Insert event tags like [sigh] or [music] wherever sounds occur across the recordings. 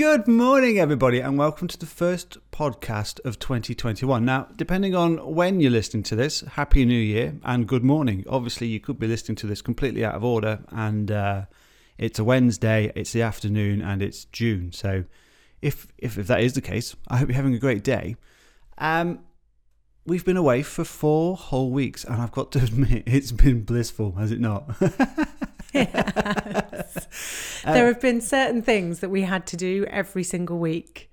Good morning, everybody, and welcome to the first podcast of 2021. Now, depending on when you're listening to this, Happy New Year and good morning. Obviously, you could be listening to this completely out of order, and uh, it's a Wednesday, it's the afternoon, and it's June. So, if, if if that is the case, I hope you're having a great day. Um, we've been away for four whole weeks, and I've got to [laughs] admit, it's been blissful, has it not? [laughs] [laughs] Yes. there have been certain things that we had to do every single week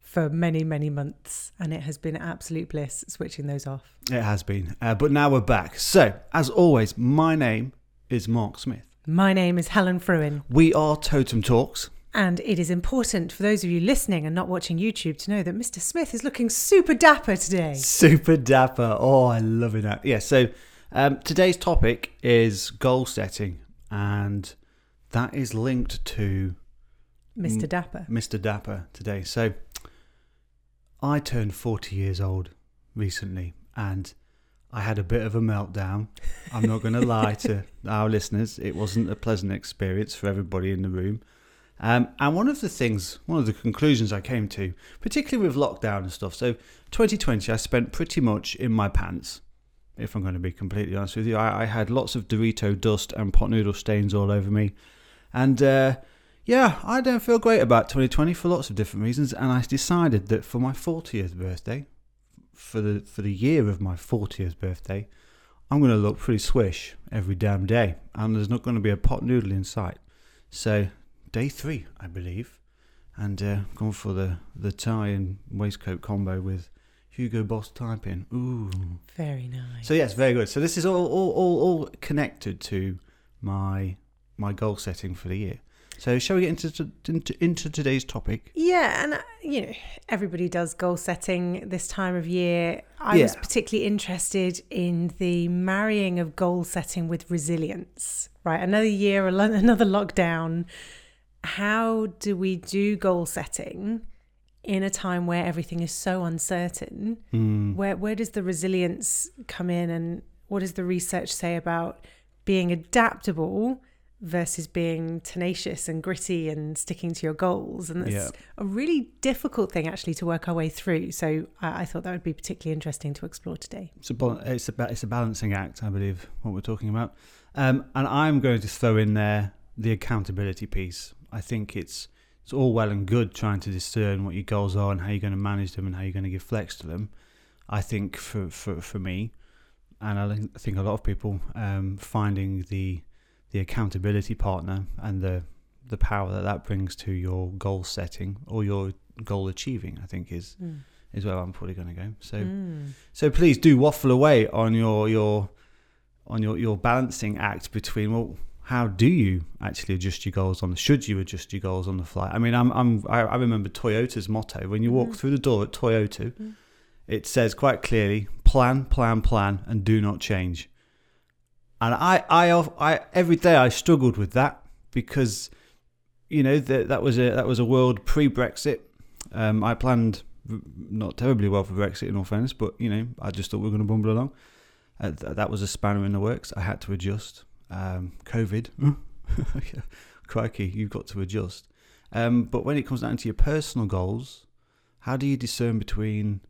for many, many months, and it has been absolute bliss switching those off. It has been. Uh, but now we're back. So, as always, my name is Mark Smith. My name is Helen Fruin, We are Totem Talks. and it is important for those of you listening and not watching YouTube to know that Mr. Smith is looking super dapper today. Super dapper. Oh, I love it. Yeah, so um, today's topic is goal setting, and that is linked to Mr. Dapper. Mr. Dapper today. So I turned 40 years old recently, and I had a bit of a meltdown. I'm not going [laughs] to lie to our listeners, it wasn't a pleasant experience for everybody in the room. Um, and one of the things, one of the conclusions I came to, particularly with lockdown and stuff, so 2020, I spent pretty much in my pants, if I'm going to be completely honest with you. I, I had lots of Dorito dust and pot noodle stains all over me. And uh, yeah, I don't feel great about 2020 for lots of different reasons. And I decided that for my 40th birthday, for the for the year of my 40th birthday, I'm going to look pretty swish every damn day, and there's not going to be a pot noodle in sight. So day three, I believe, and uh, gone for the the tie and waistcoat combo with Hugo Boss typing. Ooh. Very nice. So yes, very good. So this is all all, all, all connected to my my goal setting for the year. So shall we get into into, into today's topic? Yeah, and uh, you know, everybody does goal setting this time of year. I was particularly interested in the marrying of goal setting with resilience. Right, another year, [laughs] another lockdown. How do we do goal setting in a time where everything is so uncertain? Where where does the resilience come in, and what does the research say about being adaptable versus being tenacious and gritty and sticking to your goals? And that's Yeah. a really difficult thing actually to work our way through. So I, I thought that would be particularly interesting to explore today. It's a it's a it's a balancing act, I believe, what we're talking about. Um, and I'm going to throw in there the accountability piece. I think it's it's all well and good trying to discern what your goals are and how you're going to manage them and how you're going to give flex to them. I think for for, for me, and I think- I think a lot of people um, finding the the accountability partner and the the power that that brings to your goal setting or your goal achieving, I think is hmm. is where I'm probably going to go. So. Mm. So please do waffle away on your your on your your balancing act between well how do you actually adjust your goals on the should you adjust your goals on the fly i mean i'm, I'm i I remember toyota's motto when you walk hmm. through the door at toyota hmm. it says quite clearly plan plan plan and do not change and i i, I every day i struggled with that because you know that that was a that was a world pre-brexit. Um, i planned not terribly well for brexit in all fairness but you know i just thought we were going to bumble along. Uh, th- that was a spanner in the works. I had to adjust. Um, covid. [laughs] Crikey you've got to adjust. Um, but when it comes down to your personal goals how do you discern between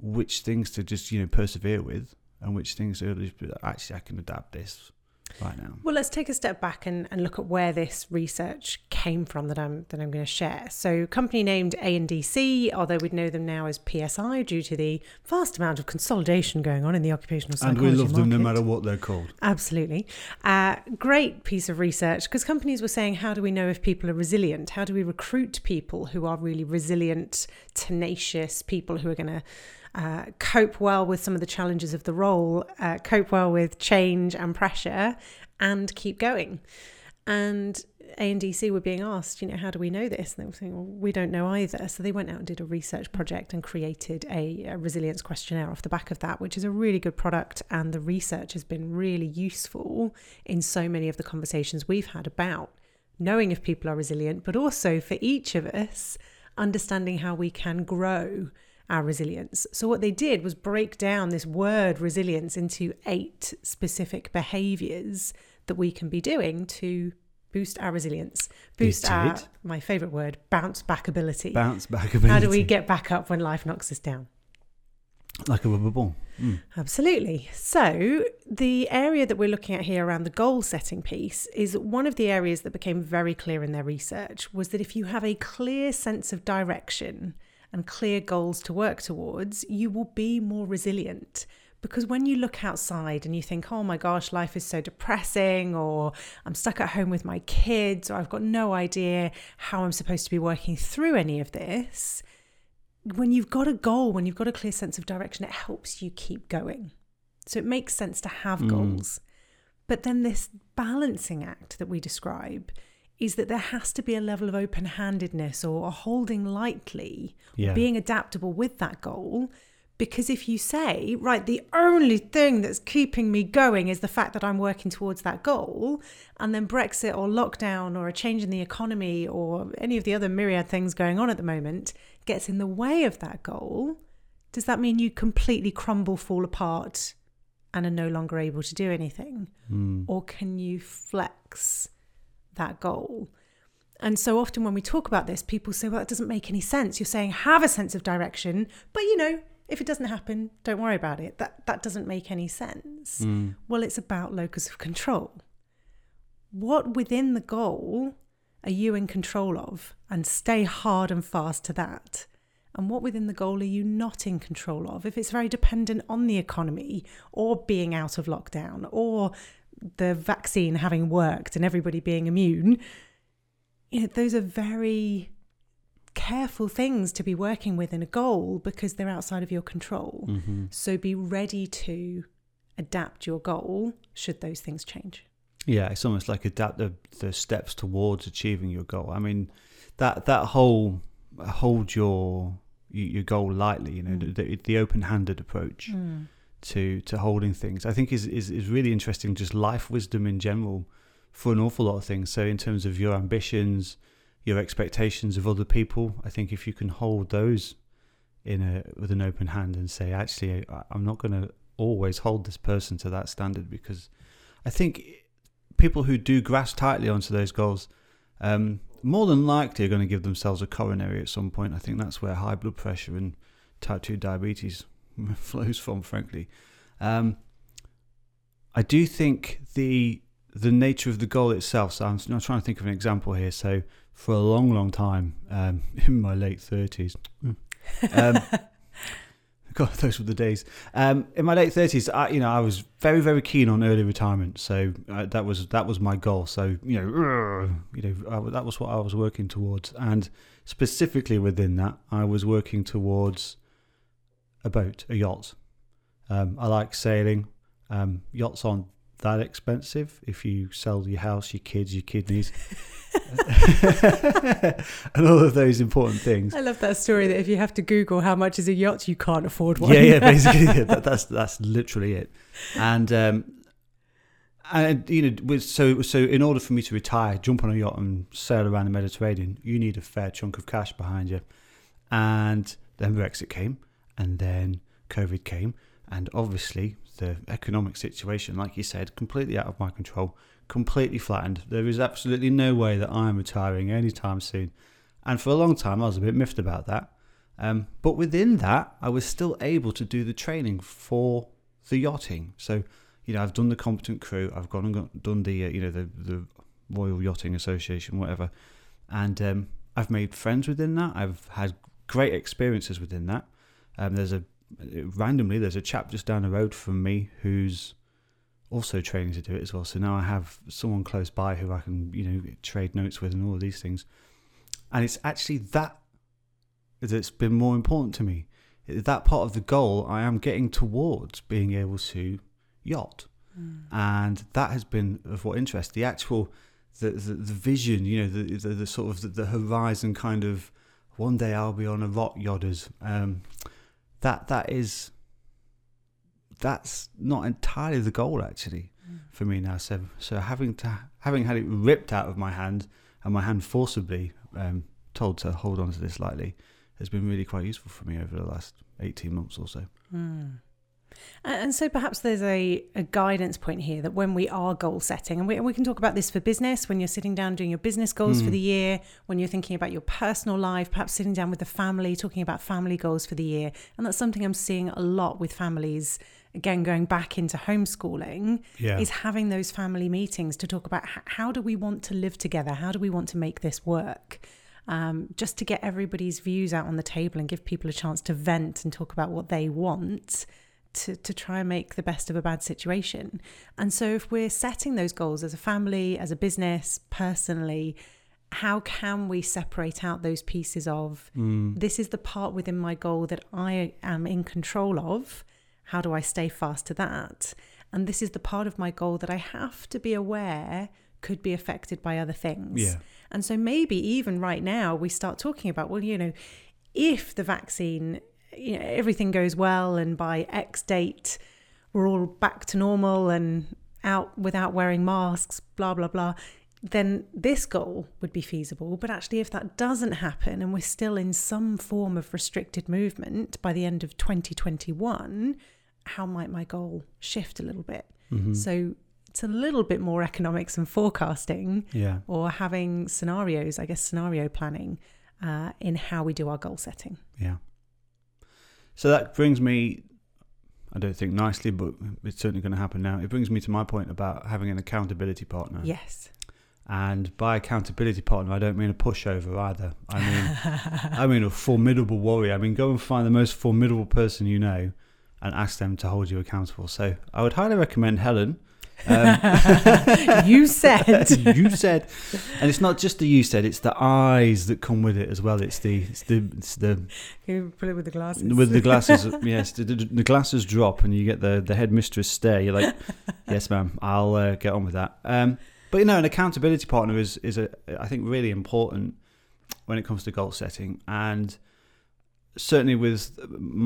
which things to just you know persevere with and which things be actually i can adapt this right now Well, let's take a step back and, and look at where this research came from that I'm that I'm going to share. So, company named A&DC, although we'd know them now as PSI due to the vast amount of consolidation going on in the occupational psychology and we love them no matter what they're called Absolutely. Uh, great piece of research because companies were saying, how do we know if people are resilient? How do we recruit people who are really resilient, tenacious people who are going to uh, cope well with some of the challenges of the role, uh, cope well with change and pressure, and keep going? And A&DC were being asked, you know, how do we know this? And they were saying, well, we don't know either. So they went out and did a research project and created a, a resilience questionnaire off the back of that, which is a really good product. And the research has been really useful in so many of the conversations we've had about knowing if people are resilient, but also for each of us, understanding how we can grow our resilience. So, what they did was break down this word resilience into eight specific behaviors that we can be doing to boost our resilience, boost our my favorite word, bounce back ability. Bounce back ability. How do we get back up when life knocks us down? like a rubber ball? Mm. Absolutely. So, the area that we're looking at here around the goal setting piece is one of the areas that became very clear in their research was that if you have a clear sense of direction and clear goals to work towards, you will be more resilient. Because when you look outside and you think, oh my gosh, life is so depressing, or I'm stuck at home with my kids, or I've got no idea how I'm supposed to be working through any of this, when you've got a goal, when you've got a clear sense of direction, it helps you keep going. So it makes sense to have Mm. goals. But then this balancing act that we describe is that there has to be a level of open handedness or a holding lightly, Yeah. being adaptable with that goal. Because if you say, right, the only thing that's keeping me going is the fact that I'm working towards that goal, and then Brexit or lockdown or a change in the economy or any of the other myriad things going on at the moment gets in the way of that goal, does that mean you completely crumble, fall apart, and are no longer able to do anything? Mm. Or can you flex that goal? And so often when we talk about this, people say, well, that doesn't make any sense. You're saying have a sense of direction, but you know, if it doesn't happen, don't worry about it. That that doesn't make any sense. Mm. Well, it's about locus of control. What within the goal are you in control of? And stay hard and fast to that. And what within the goal are you not in control of? If it's very dependent on the economy or being out of lockdown or the vaccine having worked and everybody being immune, you know, those are very careful things to be working with in a goal because they're outside of your control. hmm So be ready to adapt your goal should those things change. Yeah, it's almost like adapt the, the steps towards achieving your goal. I mean, that that whole hold your your goal lightly, you know, Mm. the, the open-handed approach to to holding things. I think is, is is really interesting. Just life wisdom in general for an awful lot of things. So in terms of your ambitions, your expectations of other people, I think if you can hold those in a with an open hand and say, actually, I, I'm not going to always hold this person to that standard because I think people who do grasp tightly onto those goals. Um, more than likely are going to give themselves a coronary at some point. I think that's where high blood pressure and type 2 diabetes [laughs] flows from, frankly. Um, I do think the the nature of the goal itself. So I'm, I'm trying to think of an example here. So for a long, long time, um, [laughs] in my late thirties, um, [laughs] God, those were the days. Um, in my late thirties, I, you know, I was very, very keen on early retirement. So uh, that was that was my goal. So you know, you know, I, that was what I was working towards. And specifically within that, I was working towards a boat, a yacht. Um, I like sailing. Um, yachts aren't that expensive if you sell your house, your kids, your kidneys, [laughs] [laughs] and all of those important things. I love that story that if you have to Google how much is a yacht, you can't afford one. Yeah, yeah, [laughs] basically, yeah, that, that's that's literally it. And um, and you know, so so in order for me to retire, jump on a yacht and sail around the Mediterranean, you need a fair chunk of cash behind you. And then Brexit came, and then COVID came, and obviously the economic situation, like you said, completely out of my control, completely flattened. There is absolutely no way that I am retiring anytime soon. And for a long time, I was a bit miffed about that. Um, but within that, I was still able to do the training for the yachting. So, you know, I've done the competent crew. I've gone and got, done the, uh, you know, the the Royal Yachting Association, whatever, and um, I've made friends within that. I've had great experiences within that. Um, there's a randomly there's a chap just down the road from me who's also training to do it as well. So now I have someone close by who I can, you know, trade notes with and all of these things. And it's actually that that's been more important to me. That part of the goal I am getting towards being able to yacht. And that has been of what interest. The actual the the, the vision, you know, the, the the sort of the, the horizon kind of one day I'll be on a rock yodders. Um, that that is that's not entirely the goal actually for me now. So so having to having had it ripped out of my hand and my hand forcibly um, told to hold on to this lightly has been really quite useful for me over the last eighteen months or so. Mm. And so perhaps there's a, a guidance point here that when we are goal setting, and we, and we can talk about this for business, when you're sitting down doing your business goals Mm. for the year, when you're thinking about your personal life, perhaps sitting down with the family, talking about family goals for the year. And that's something I'm seeing a lot with families, again, going back into homeschooling, Yeah. is having those family meetings to talk about how do we want to live together? How do we want to make this work? Um, just to get everybody's views out on the table and give people a chance to vent and talk about what they want to, to try and make the best of a bad situation. And so, if we're setting those goals as a family, as a business, personally, how can we separate out those pieces of Mm. this is the part within my goal that I am in control of? How do I stay fast to that? And this is the part of my goal that I have to be aware could be affected by other things. Yeah. And so maybe even right now we start talking about, well, you know, if the vaccine, you know, everything goes well and by X date we're all back to normal and out without wearing masks, blah, blah, blah, then this goal would be feasible. But actually, if that doesn't happen and we're still in some form of restricted movement by the end of 2021, how might my goal shift a little bit? Mhm. So it's a little bit more economics and forecasting yeah. or having scenarios, I guess, scenario planning uh, in how we do our goal setting. Yeah. So that brings me, I don't think nicely, but it's certainly going to happen now. It brings me to my point about having an accountability partner. Yes. And by accountability partner, I don't mean a pushover either. I mean, [laughs] I mean a formidable warrior. I mean, go and find the most formidable person you know and ask them to hold you accountable. So I would highly recommend Helen. Um, [laughs] you said. [laughs] you said, and it's not just the you said; it's the eyes that come with it as well. It's the it's the it's the You put it with the glasses. with the glasses. [laughs] yes, the, the, the glasses drop, and you get the the headmistress stare. You're like, yes, ma'am, I'll uh, get on with that. Um, but you know, an accountability partner is is a I think really important when it comes to goal setting, and certainly with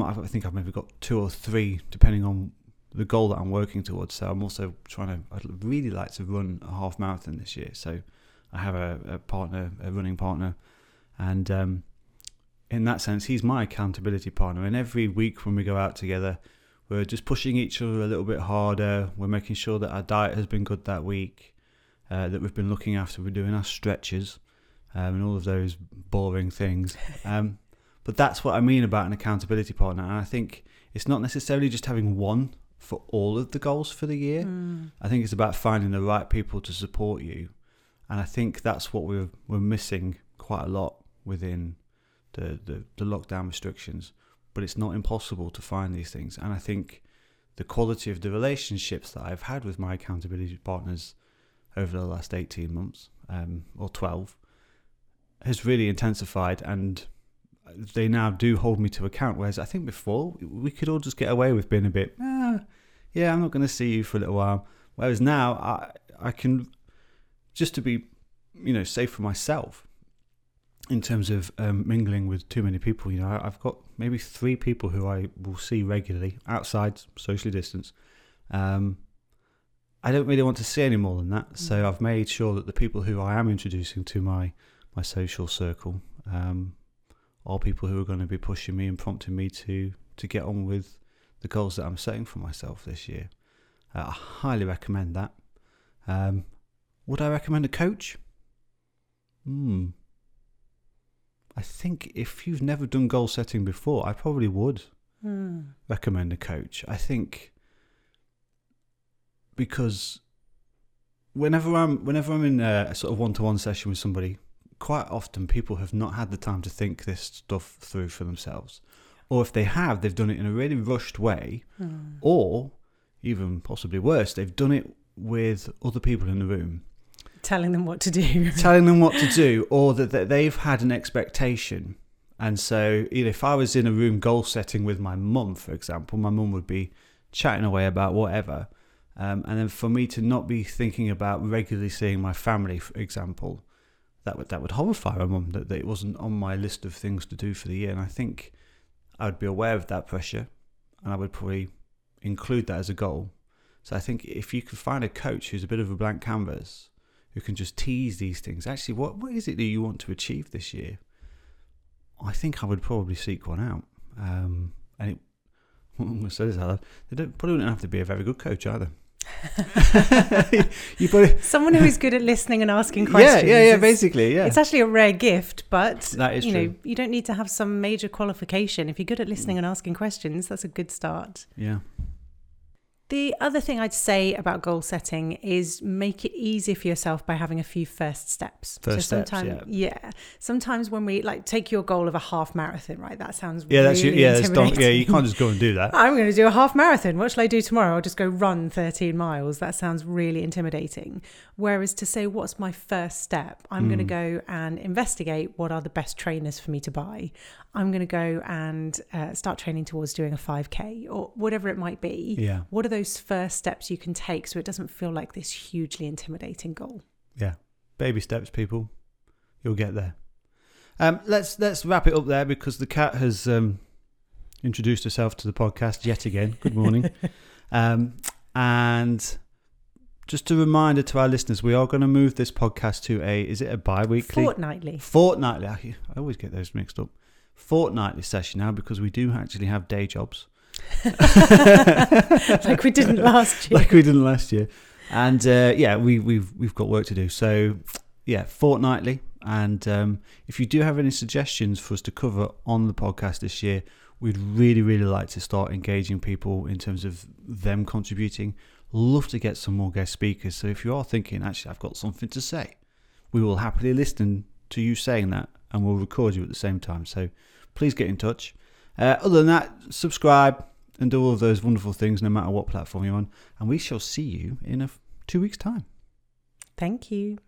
I think I've maybe got two or three depending on the goal that I'm working towards. So I'm also trying to. I'd really like to run a half marathon this year. So I have a, a partner, a running partner, and um, in that sense, he's my accountability partner. And every week when we go out together, we're just pushing each other a little bit harder. We're making sure that our diet has been good that week, uh, that we've been looking after. We're doing our stretches, um, and all of those boring things. [laughs] Um, but that's what I mean about an accountability partner. And I think it's not necessarily just having one for all of the goals for the year. Mm. I think it's about finding the right people to support you, and I think that's what we're we're missing quite a lot within the the, the lockdown restrictions. But it's not impossible to find these things, and I think the quality of the relationships that I've had with my accountability partners over the last eighteen months um, or twelve has really intensified, and they now do hold me to account. Whereas I think before we could all just get away with being a bit, ah, yeah, I'm not going to see you for a little while. Whereas now I I can just to be you know safe for myself in terms of um, mingling with too many people. You know, I've got maybe three people who I will see regularly outside, socially distanced. Um, I don't really want to see any more than that, so I've made sure that the people who I am introducing to my my social circle um, are people who are going to be pushing me and prompting me to to get on with the goals that I'm setting for myself this year. Uh, I highly recommend that. Um, would I recommend a coach? Hmm. I think if you've never done goal setting before, I probably would Mm. recommend a coach. I think because whenever I'm whenever I'm in a, a sort of one to one session with somebody, quite often people have not had the time to think this stuff through for themselves, or if they have, they've done it in a really rushed way, Mm. or even possibly worse, they've done it with other people in the room Telling them what to do. [laughs] telling them what to do or that, that they've had an expectation. And so, you know, if I was in a room goal setting with my mum, for example, my mum would be chatting away about whatever. Um, and then for me to not be thinking about regularly seeing my family, for example, that would that would horrify my mum that, that it wasn't on my list of things to do for the year. And I think I would be aware of that pressure, and I would probably include that as a goal. So I think if you could find a coach who's a bit of a blank canvas, who can just tease these things. Actually, what what is it that you want to achieve this year? I think I would probably seek one out, um, and it [laughs] so this, Alan, they don't probably don't have to be a very good coach either. [laughs] you probably, [laughs] Someone who is good at listening and asking [laughs] questions. yeah, yeah. is- Basically, yeah. It's actually a rare gift, but That is you know, you don't need to have some major qualification. If you're good at listening and asking questions, that's a good start. yeah, The other thing I'd say about goal setting is make it easy for yourself by having a few first steps. First steps, sometimes, yeah. Sometimes when we like take your goal of a half marathon, right? That sounds yeah. That's really your, yeah. That's don't, yeah, you can't just go and do that. [laughs] I'm going to do a half marathon. What shall I do tomorrow? I'll just go run 13 miles. That sounds really intimidating. Whereas to say, what's my first step? I'm going to go and investigate what are the best trainers for me to buy. I'm going to go and uh, start training towards doing a 5K or whatever it might be. Yeah, What are those first steps you can take so it doesn't feel like this hugely intimidating goal? yeah. Baby steps, people. You'll get there. Um, let's let's wrap it up there because the cat has um, introduced herself to the podcast yet again. Good morning. [laughs] um, and just a reminder to our listeners, we are going to move this podcast to a is it a bi-weekly Fortnightly. fortnightly I I always get those mixed up fortnightly session now because we do actually have day jobs [laughs] like we didn't [laughs] last year. like we didn't last year. And uh, yeah we, we've we've got work to do. So yeah fortnightly. And um, if you do have any suggestions for us to cover on the podcast this year we'd really really like to start engaging people in terms of them contributing. Love to get some more guest speakers. So if you are thinking actually i've got something to say we will happily listen to you saying that and we'll record you at the same time. So please get in touch uh, other than that subscribe and do all of those wonderful things no matter what platform you're on and we shall see you in a, two weeks time Thank you.